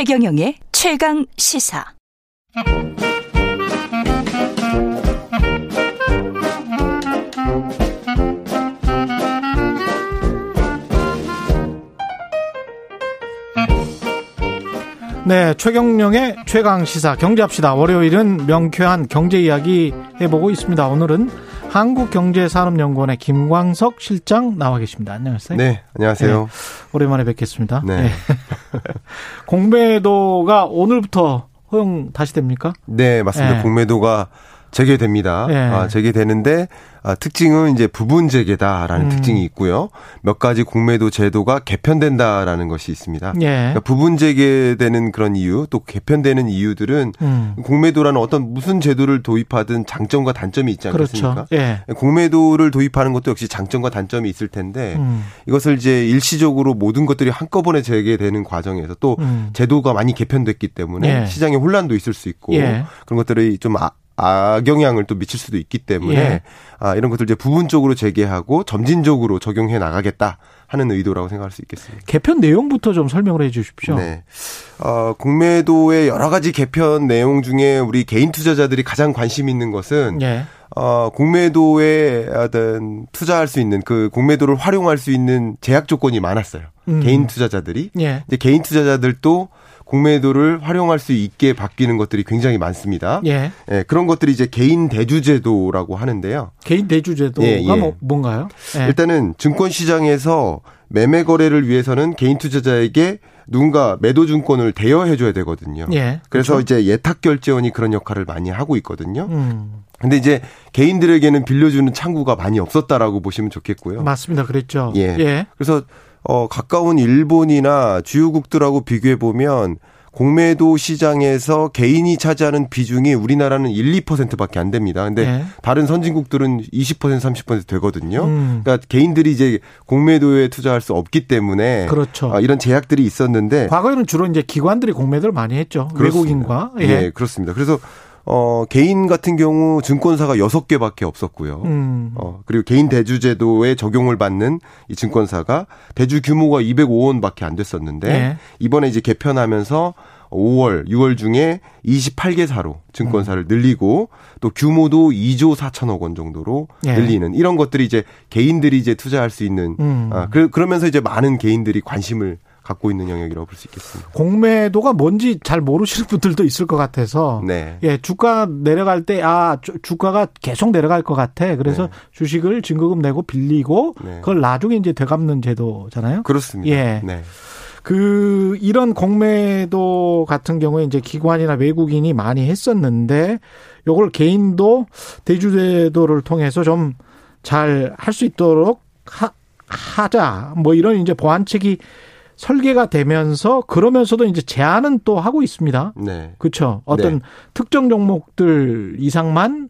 최경영의 최강 시사. 네, 최경령의 최강 시사 경제합시다. 월요일은 명쾌한 경제 이야기 해보고 있습니다. 오늘은 한국경제산업연구원의 김광석 실장 나와 계십니다. 안녕하세요. 네, 안녕하세요. 네, 오랜만에 뵙겠습니다. 네. 네. 공매도가 오늘부터 허용 다시 됩니까? 네, 맞습니다. 네. 공매도가 재개됩니다. 네. 아, 재개되는데 아, 특징은 이제 부분 재개다라는 음. 특징이 있고요. 몇 가지 공매도 제도가 개편된다라는 것이 있습니다. 예. 그러니까 부분 재개되는 그런 이유, 또 개편되는 이유들은 음. 공매도라는 어떤 무슨 제도를 도입하든 장점과 단점이 있지 않겠습니까? 그렇죠. 예. 공매도를 도입하는 것도 역시 장점과 단점이 있을 텐데 음. 이것을 이제 일시적으로 모든 것들이 한꺼번에 재개되는 과정에서 또 음. 제도가 많이 개편됐기 때문에 예. 시장에 혼란도 있을 수 있고 예. 그런 것들이 좀 아, 악영향을 또 미칠 수도 있기 때문에 예. 아, 이런 것들 이제 부분적으로 재개하고 점진적으로 적용해 나가겠다 하는 의도라고 생각할 수 있겠습니다. 개편 내용부터 좀 설명을 해 주십시오. 네. 어, 공매도의 여러 가지 개편 내용 중에 우리 개인 투자자들이 가장 관심 있는 것은 예. 어, 공매도에 어떤 투자할 수 있는 그 공매도를 활용할 수 있는 제약 조건이 많았어요. 음. 개인 투자자들이. 예. 이제 개인 투자자들도 공매도를 활용할 수 있게 바뀌는 것들이 굉장히 많습니다. 예. 예 그런 것들이 이제 개인 대주제도라고 하는데요. 개인 대주제도가 예, 예. 뭐, 뭔가요? 예. 일단은 증권 시장에서 매매 거래를 위해서는 개인 투자자에게 누군가 매도 증권을 대여해 줘야 되거든요. 예, 그래서 그렇죠? 이제 예탁 결제원이 그런 역할을 많이 하고 있거든요. 음. 근데 이제 개인들에게는 빌려주는 창구가 많이 없었다라고 보시면 좋겠고요. 맞습니다. 그랬죠. 예. 예. 그래서 어, 가까운 일본이나 주요국들하고 비교해 보면 공매도 시장에서 개인이 차지하는 비중이 우리나라는 1, 2%밖에 안 됩니다. 근데 네. 다른 선진국들은 20% 30% 되거든요. 음. 그러니까 개인들이 이제 공매도에 투자할 수 없기 때문에 그렇죠. 아, 이런 제약들이 있었는데 과거에는 주로 이제 기관들이 공매도를 많이 했죠. 그렇습니다. 외국인과 예. 예, 그렇습니다. 그래서 어, 개인 같은 경우 증권사가 6개밖에 없었고요. 음. 어, 그리고 개인 대주제도에 적용을 받는 이 증권사가 대주 규모가 205원 밖에 안 됐었는데 네. 이번에 이제 개편하면서 5월, 6월 중에 28개사로 증권사를 음. 늘리고 또 규모도 2조 4천억 원 정도로 예. 늘리는 이런 것들이 이제 개인들이 이제 투자할 수 있는 음. 아, 그, 그러면서 이제 많은 개인들이 관심을 갖고 있는 영역이라고 볼 수 있겠습니다. 공매도가 뭔지 잘 모르시는 분들도 있을 것 같아서 네. 예, 주가 내려갈 때 아, 주가가 계속 내려갈 것 같아. 그래서 네. 주식을 증거금 내고 빌리고 네. 그걸 나중에 이제 되갚는 제도잖아요. 그렇습니다. 예. 네. 그 이런 공매도 같은 경우에 이제 기관이나 외국인이 많이 했었는데 요걸 개인도 대주제도를 통해서 좀 잘 할 수 있도록 하, 하자. 뭐 이런 이제 보완책이 설계가 되면서 그러면서도 이제 제한은 또 하고 있습니다. 네. 그렇죠. 어떤 네. 특정 종목들 이상만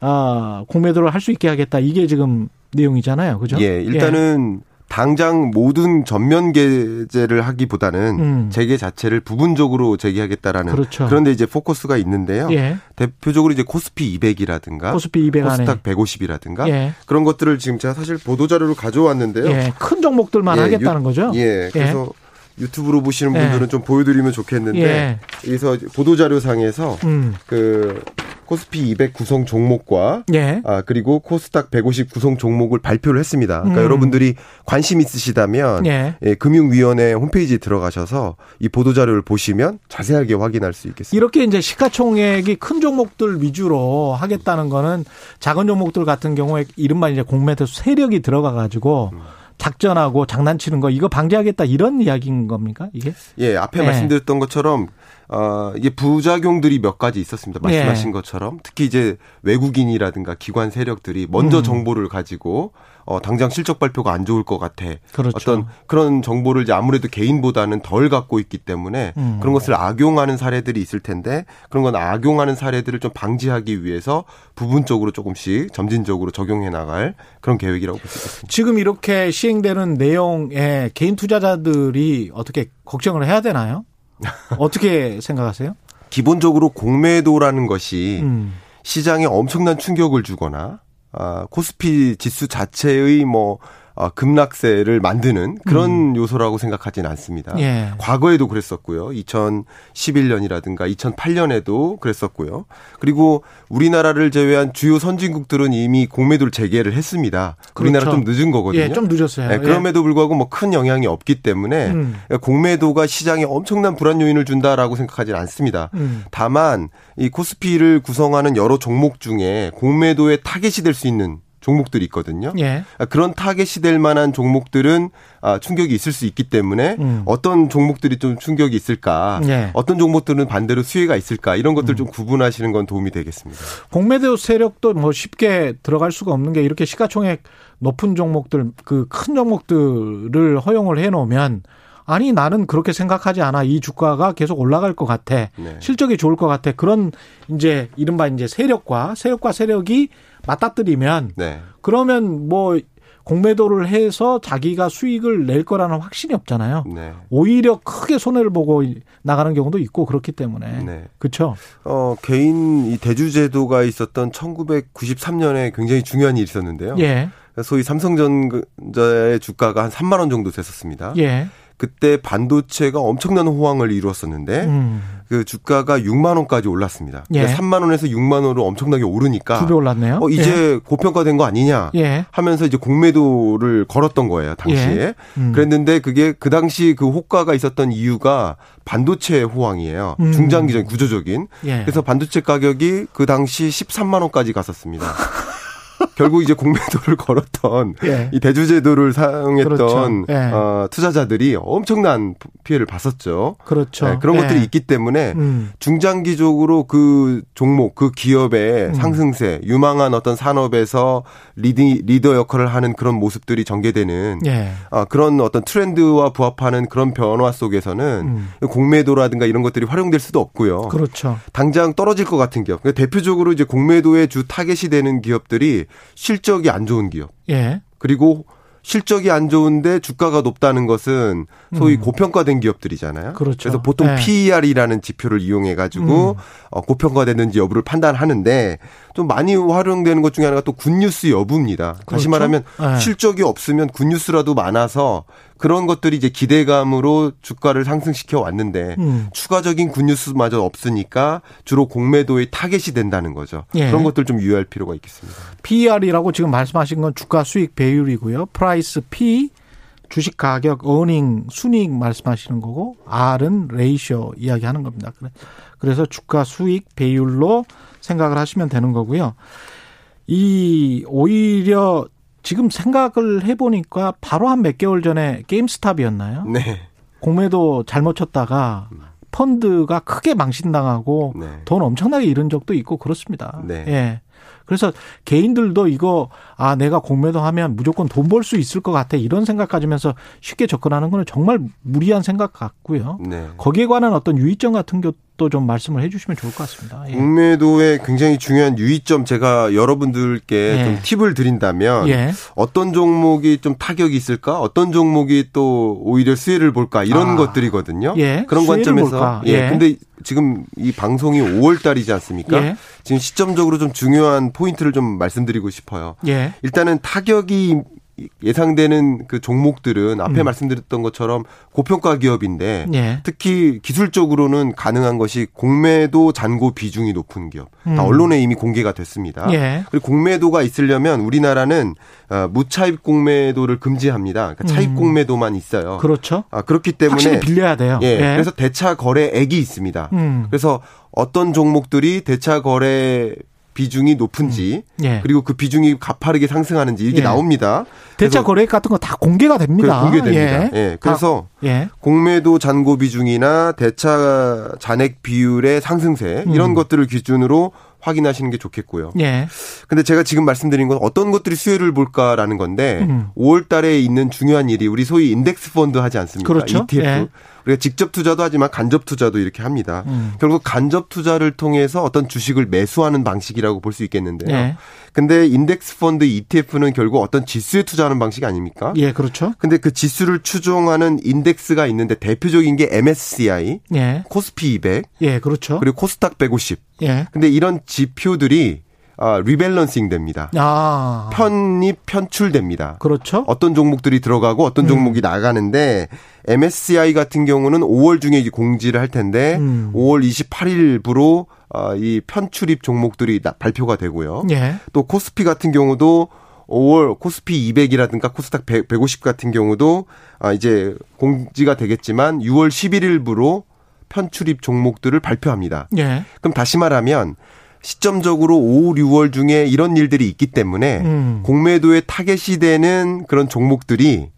아, 공매도를 할 수 있게 하겠다. 이게 지금 내용이잖아요. 그죠? 예, 일단은 예. 당장 모든 전면 개제를 하기보다는 음. 재개 자체를 부분적으로 재개하겠다라는 그렇죠. 그런데 이제 포커스가 있는데요. 예. 대표적으로 이제 코스피 200이라든가 코스피 200 코스닥 150이라든가 예. 그런 것들을 지금 제가 사실 보도 자료를 가져왔는데요. 예. 큰 종목들만 예, 하겠다는 거죠. 예. 그래서 유튜브로 보시는 분들은 예. 좀 보여드리면 좋겠는데 예. 여기서 보도 자료상에서 음. 그 코스피 200 구성 종목과 예. 아 그리고 코스닥 150 구성 종목을 발표를 했습니다. 그러니까 음. 여러분들이 관심 있으시다면 예. 예, 금융위원회 홈페이지에 들어가셔서 이 보도 자료를 보시면 자세하게 확인할 수 있겠습니다. 이렇게 이제 시가총액이 큰 종목들 위주로 하겠다는 거는 작은 종목들 같은 경우에 이른바 이제 공매도 세력이 들어가 가지고 음. 작전하고 장난치는 거 이거 방지하겠다 이런 이야기인 겁니까 이게? 예, 앞에 예. 말씀드렸던 것처럼 어 이게 부작용들이 몇 가지 있었습니다. 말씀하신 예. 것처럼 특히 이제 외국인이라든가 기관 세력들이 먼저 음. 정보를 가지고 어, 당장 실적 발표가 안 좋을 것 같아. 그렇죠. 어떤 그런 정보를 이제 아무래도 개인보다는 덜 갖고 있기 때문에 음. 그런 것을 악용하는 사례들이 있을 텐데 그런 건 악용하는 사례들을 좀 방지하기 위해서 부분적으로 조금씩 점진적으로 적용해 나갈 그런 계획이라고 볼 수 있습니다. 지금 이렇게 시행되는 내용에 개인 투자자들이 어떻게 걱정을 해야 되나요? 어떻게 생각하세요? 기본적으로 공매도라는 것이 음. 시장에 엄청난 충격을 주거나 아, 코스피 지수 자체의 뭐 어, 급락세를 만드는 그런 음. 요소라고 생각하지는 않습니다. 예. 과거에도 그랬었고요. 2011년이라든가 2008년에도 그랬었고요. 그리고 우리나라를 제외한 주요 선진국들은 이미 공매도를 재개를 했습니다. 그렇죠. 우리나라 좀 늦은 거거든요. 예, 좀 늦었어요. 네, 그럼에도 불구하고 뭐 큰 영향이 없기 때문에 음. 공매도가 시장에 엄청난 불안 요인을 준다라고 생각하지는 않습니다. 음. 다만 이 코스피를 구성하는 여러 종목 중에 공매도의 타겟이 될 수 있는 종목들이 있거든요. 예. 아, 그런 타겟이 될 만한 종목들은 아, 충격이 있을 수 있기 때문에 음. 어떤 종목들이 좀 충격이 있을까, 예. 어떤 종목들은 반대로 수혜가 있을까 이런 것들 음. 좀 구분하시는 건 도움이 되겠습니다. 공매도 세력도 뭐 쉽게 들어갈 수가 없는 게 이렇게 시가총액 높은 종목들, 그 큰 종목들을 허용을 해놓으면 아니 나는 그렇게 생각하지 않아 이 주가가 계속 올라갈 것 같아 네. 실적이 좋을 것 같아 그런 이제 이른바 이제 세력과 세력과 세력이 맞닥뜨리면 네. 그러면 뭐 공매도를 해서 자기가 수익을 낼 거라는 확신이 없잖아요. 네. 오히려 크게 손해를 보고 나가는 경우도 있고 그렇기 때문에 네. 그렇죠. 어 개인 이 대주 제도가 있었던 1993년에 굉장히 중요한 일이 있었는데요. 예. 소위 삼성전자의 주가가 한 3만 원 정도 됐었습니다. 예. 그때 반도체가 엄청난 호황을 이루었었는데 음. 그 주가가 6만 원까지 올랐습니다. 예. 그러니까 3만 원에서 6만 원으로 엄청나게 오르니까 두 배 올랐네요. 어, 이제 예. 고평가된 거 아니냐 예. 하면서 이제 공매도를 걸었던 거예요 당시에. 예. 음. 그랬는데 그게 그 당시 그 호가가 있었던 이유가 반도체 호황이에요. 음. 중장기적인 구조적인. 예. 그래서 반도체 가격이 그 당시 13만 원까지 갔었습니다. 결국 이제 공매도를 걸었던 예. 이 대주제도를 사용했던 그렇죠. 예. 어, 투자자들이 엄청난 피해를 봤었죠. 그렇죠. 네, 그런 예. 것들이 있기 때문에 음. 중장기적으로 그 종목, 그 기업의 음. 상승세, 유망한 어떤 산업에서 리디, 리더 역할을 하는 그런 모습들이 전개되는 예. 어, 그런 어떤 트렌드와 부합하는 그런 변화 속에서는 음. 공매도라든가 이런 것들이 활용될 수도 없고요. 그렇죠. 당장 떨어질 것 같은 기업. 그러니까 대표적으로 이제 공매도의 주 타겟이 되는 기업들이 실적이 안 좋은 기업. 예. 그리고 실적이 안 좋은데 주가가 높다는 것은 소위 음. 고평가된 기업들이잖아요. 그렇죠. 그래서 보통 네. PER이라는 지표를 이용해 가지고 음. 어, 고평가됐는지 여부를 판단하는데 좀 많이 활용되는 것 중에 하나가 또 굿뉴스 여부입니다. 그렇죠? 다시 말하면 네. 실적이 없으면 굿뉴스라도 많아서 그런 것들이 이제 기대감으로 주가를 상승시켜 왔는데 음. 추가적인 굿뉴스마저 없으니까 주로 공매도의 타겟이 된다는 거죠. 예. 그런 것들 좀 유의할 필요가 있겠습니다. PER이라고 지금 말씀하신 건 주가 수익 배율이고요. price P 주식 가격, earning, 순이익 말씀하시는 거고 R은 ratio 이야기하는 겁니다. 그래서 주가 수익 배율로 생각을 하시면 되는 거고요. 이 오히려 지금 생각을 해보니까 바로 한 몇 개월 전에 게임스탑이었나요? 네. 공매도 잘못 쳤다가 펀드가 크게 망신당하고 네. 돈 엄청나게 잃은 적도 있고 그렇습니다. 네. 예. 그래서 개인들도 이거 아 내가 공매도 하면 무조건 돈 벌 수 있을 것 같아 이런 생각 가지면서 쉽게 접근하는 거는 정말 무리한 생각 같고요. 네. 거기에 관한 어떤 유의점 같은 것도 좀 말씀을 해주시면 좋을 것 같습니다. 예. 공매도의 굉장히 중요한 유의점 제가 여러분들께 예. 좀 팁을 드린다면 예. 어떤 종목이 좀 타격이 있을까, 어떤 종목이 또 오히려 수혜를 볼까 이런 아. 것들이거든요. 예. 그런 관점에서 볼까. 예. 예. 근데 지금 이 방송이 5월 달이지 않습니까? 예. 지금 시점적으로 좀 중요한 포인트를 좀 말씀드리고 싶어요. 예. 일단은 타격이 예상되는 그 종목들은 앞에 음. 말씀드렸던 것처럼 고평가 기업인데 예. 특히 기술적으로는 가능한 것이 공매도 잔고 비중이 높은 기업. 음. 언론에 이미 공개가 됐습니다. 예. 그리고 공매도가 있으려면 우리나라는 어, 무차입 공매도를 금지합니다. 그러니까 차입 음. 공매도만 있어요. 그렇죠. 아, 그렇기 때문에 확실히 빌려야 돼요. 예. 예. 그래서 대차 거래액이 있습니다. 음. 그래서 어떤 종목들이 대차 거래 비중이 높은지 음. 예. 그리고 그 비중이 가파르게 상승하는지 이게 예. 나옵니다. 대차 거래액 같은 거 다 공개가 됩니다. 공개됩니다. 예. 예. 그래서 예. 공매도 잔고 비중이나 대차 잔액 비율의 상승세 이런 음. 것들을 기준으로 확인하시는 게 좋겠고요. 예. 근데 제가 지금 말씀드린 건 어떤 것들이 수혜를 볼까라는 건데 음. 5월 달에 있는 중요한 일이 우리 소위 인덱스 펀드 하지 않습니까? 그렇죠. ETF. 예. 우리가 직접 투자도 하지만 간접 투자도 이렇게 합니다. 음. 결국 간접 투자를 통해서 어떤 주식을 매수하는 방식이라고 볼 수 있겠는데요. 예. 근데 인덱스 펀드 ETF는 결국 어떤 지수에 투자하는 방식 아닙니까? 예, 그렇죠. 근데 그 지수를 추종하는 인덱스가 있는데 대표적인 게 MSCI, 예. 코스피 200, 예, 그렇죠. 그리고 코스닥 150. 예. 근데 이런 지표들이 아, rebalancing 됩니다. 아. 편이 편출됩니다. 그렇죠. 어떤 종목들이 들어가고 어떤 음. 종목이 나가는데 MSCI 같은 경우는 5월 중에 공지를 할 텐데 음. 5월 28일부로 어, 이 편출입 종목들이 발표가 되고요. 예. 또 코스피 같은 경우도 5월 코스피 200이라든가 코스닥 100, 150 같은 경우도 아 이제 공지가 되겠지만 6월 11일부로 편출입 종목들을 발표합니다. 예. 그럼 다시 말하면 시점적으로 5, 6월 중에 이런 일들이 있기 때문에 음. 공매도에 타겟이 되는 그런 종목들이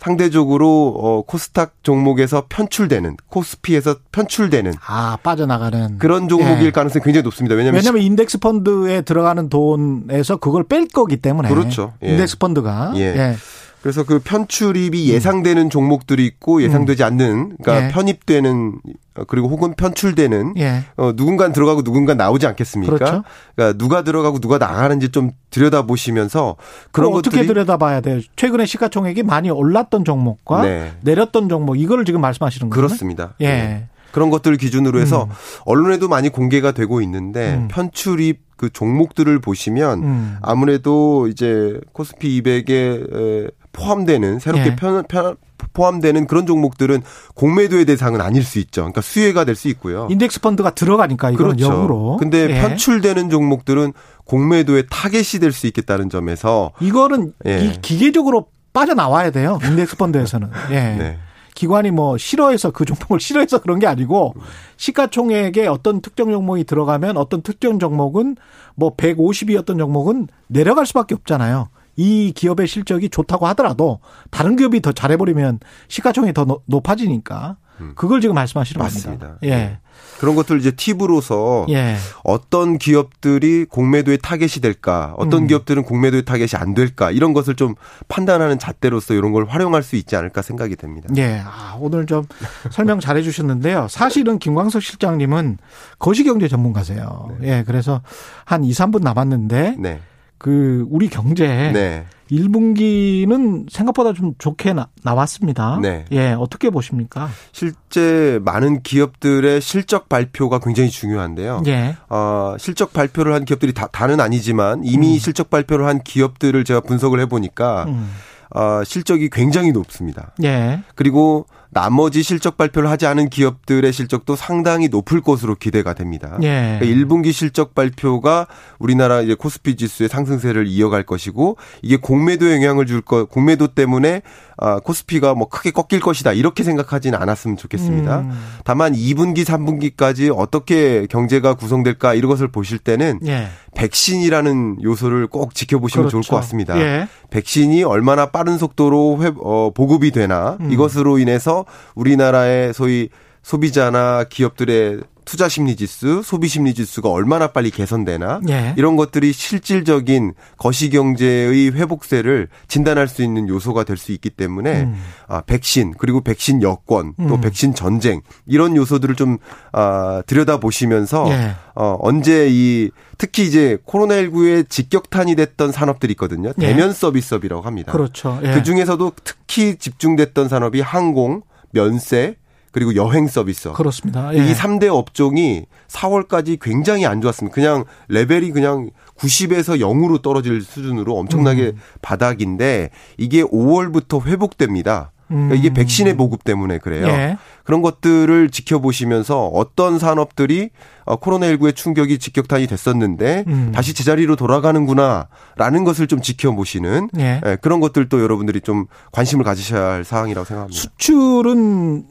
상대적으로 어 코스닥 종목에서 편출되는 코스피에서 편출되는 아 빠져나가는 그런 종목일 예. 가능성이 굉장히 높습니다. 왜냐하면 왜냐하면 인덱스 펀드에 들어가는 돈에서 그걸 뺄 거기 때문에 그렇죠. 예. 인덱스 펀드가 예. 예. 그래서 그 편출입이 예상되는 음. 종목들이 있고 예상되지 음. 않는 그러니까 예. 편입되는 그리고 혹은 편출되는 예. 어 누군가 들어가고 누군가 나오지 않겠습니까? 그렇죠. 그러니까 누가 들어가고 누가 나가는지 좀 들여다 보시면서 그런 것들이 어떻게 들여다봐야 돼요? 최근에 시가총액이 많이 올랐던 종목과 네. 내렸던 종목 이거를 지금 말씀하시는 거죠? 그렇습니다. 예. 네. 그런 것들을 기준으로 해서 음. 언론에도 많이 공개가 되고 있는데 음. 편출입 그 종목들을 보시면 음. 아무래도 이제 코스피 200에 포함되는 새롭게 예. 편, 편, 포함되는 그런 종목들은 공매도의 대상은 아닐 수 있죠. 그러니까 수혜가 될 수 있고요. 인덱스 펀드가 들어가니까 이건 그렇죠. 역으로. 근데 예. 편출되는 종목들은 공매도의 타겟이 될 수 있겠다는 점에서 이거는 예. 기계적으로 빠져나와야 돼요. 인덱스 펀드에서는. 예. 네. 기관이 뭐 싫어해서 그 종목을 싫어해서 그런 게 아니고 시가총액에 어떤 특정 종목이 들어가면 어떤 특정 종목은 뭐 150이었던 종목은 내려갈 수밖에 없잖아요. 이 기업의 실적이 좋다고 하더라도 다른 기업이 더 잘해버리면 시가총액이 더 높아지니까 음. 그걸 지금 말씀하시는 맞습니다. 겁니다. 예. 네. 그런 것들 이제 팁으로서 예. 어떤 기업들이 공매도의 타겟이 될까, 어떤 음. 기업들은 공매도의 타겟이 안 될까 이런 것을 좀 판단하는 잣대로서 이런 걸 활용할 수 있지 않을까 생각이 됩니다. 예, 아, 오늘 좀 설명 잘해 주셨는데요. 사실은 김광석 실장님은 거시경제 전문가세요. 네. 예, 그래서 한 2, 3분 남았는데 네. 그 우리 경제 네. 1분기는 생각보다 좀 좋게 나, 왔습니다 네. 예, 어떻게 보십니까? 실제 많은 기업들의 실적 발표가 굉장히 중요한데요. 예. 어, 실적 발표를 한 기업들이 다, 다는 아니지만 이미 음. 실적 발표를 한 기업들을 제가 분석을 해보니까 음. 어, 실적이 굉장히 높습니다. 예. 그리고 나머지 실적 발표를 하지 않은 기업들의 실적도 상당히 높을 것으로 기대가 됩니다. 예. 그러니까 1분기 실적 발표가 우리나라 이제 코스피 지수의 상승세를 이어갈 것이고 이게 공매도 영향을 줄 것, 공매도 때문에 아, 코스피가 뭐 크게 꺾일 것이다 이렇게 생각하지는 않았으면 좋겠습니다. 음. 다만 2분기, 3분기까지 어떻게 경제가 구성될까 이런 것을 보실 때는 예. 백신이라는 요소를 꼭 지켜보시면 그렇죠. 좋을 것 같습니다. 예. 백신이 얼마나 빠른 속도로 회, 어, 보급이 되나 음. 이것으로 인해서 우리나라의 소위 소비자나 기업들의 투자 심리 지수, 소비 심리 지수가 얼마나 빨리 개선되나 예. 이런 것들이 실질적인 거시 경제의 회복세를 진단할 수 있는 요소가 될 수 있기 때문에 음. 아 백신 그리고 백신 여권 또 음. 백신 전쟁 이런 요소들을 좀 아, 들여다 보시면서 예. 어 언제 이 특히 이제 코로나19에 직격탄이 됐던 산업들이 있거든요. 예. 대면 서비스업이라고 합니다. 그렇죠. 예. 그 중에서도 특히 집중됐던 산업이 항공, 면세, 그리고 여행 서비스. 그렇습니다. 예. 이 3대 업종이 4월까지 굉장히 안 좋았습니다. 그냥 레벨이 그냥 90에서 0으로 떨어질 수준으로 엄청나게 음. 바닥인데 이게 5월부터 회복됩니다. 그러니까 이게 음. 백신의 보급 때문에 그래요. 예. 그런 것들을 지켜보시면서 어떤 산업들이 어, 코로나19의 충격이 직격탄이 됐었는데 음. 다시 제자리로 돌아가는구나라는 것을 좀 지켜보시는 예. 예, 그런 것들도 여러분들이 좀 관심을 가지셔야 할 사항이라고 생각합니다. 수출은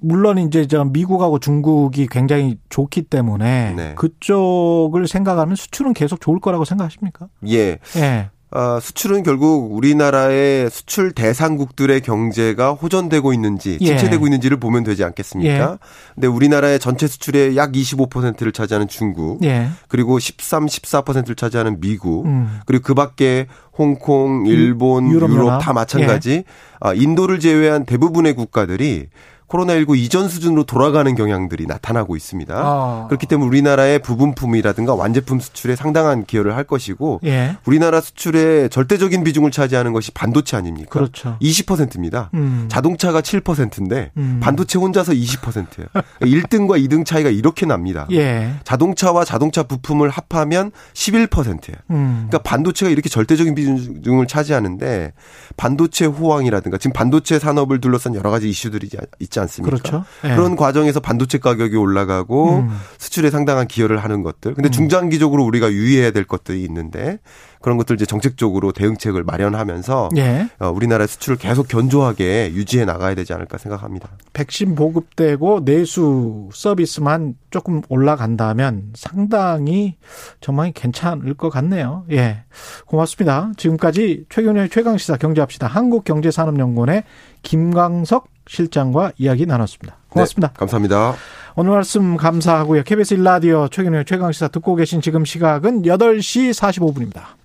물론 이제 저 미국하고 중국이 굉장히 좋기 때문에 네. 그쪽을 생각하면 수출은 계속 좋을 거라고 생각하십니까? 예. 예. 어, 수출은 결국 우리나라의 수출 대상국들의 경제가 호전되고 있는지 예. 침체되고 예. 있는지를 보면 되지 않겠습니까? 예. 근데 우리나라의 전체 수출의 약 25%를 차지하는 중국, 예. 그리고 13, 14%를 차지하는 미국, 음. 그리고 그 밖에 홍콩, 일본, 유럽, 유럽 다 마찬가지. 예. 아, 인도를 제외한 대부분의 국가들이 코로나19 이전 수준으로 돌아가는 경향들이 나타나고 있습니다. 아. 그렇기 때문에 우리나라의 부분품이라든가 완제품 수출에 상당한 기여를 할 것이고 예. 우리나라 수출의 절대적인 비중을 차지하는 것이 반도체 아닙니까? 그렇죠. 20%입니다. 음. 자동차가 7%인데 음. 반도체 혼자서 20%예요. 1등과 2등 차이가 이렇게 납니다. 예. 자동차와 자동차 부품을 합하면 11%예요. 음. 그러니까 반도체가 이렇게 절대적인 비중을 차지하는데 반도체 호황이라든가 지금 반도체 산업을 둘러싼 여러 가지 이슈들이 있지 않습니까? 그렇죠. 네. 그런 과정에서 반도체 가격이 올라가고 음. 수출에 상당한 기여를 하는 것들. 근데 음. 중장기적으로 우리가 유의해야 될 것들이 있는데 그런 것들 이제 정책적으로 대응책을 마련하면서 예. 어, 우리나라 수출을 계속 견조하게 유지해 나가야 되지 않을까 생각합니다. 백신 보급되고 내수 서비스만 조금 올라간다면 상당히 전망이 괜찮을 것 같네요. 예. 고맙습니다. 지금까지 최경련의 최강시사 경제합시다. 한국경제산업연구원의 김광석 실장과 이야기 나눴습니다. 고맙습니다. 네, 감사합니다. 오늘 말씀 감사하고요. KBS 일라디오 최경련의 최강시사 듣고 계신 지금 시각은 8시 45분입니다.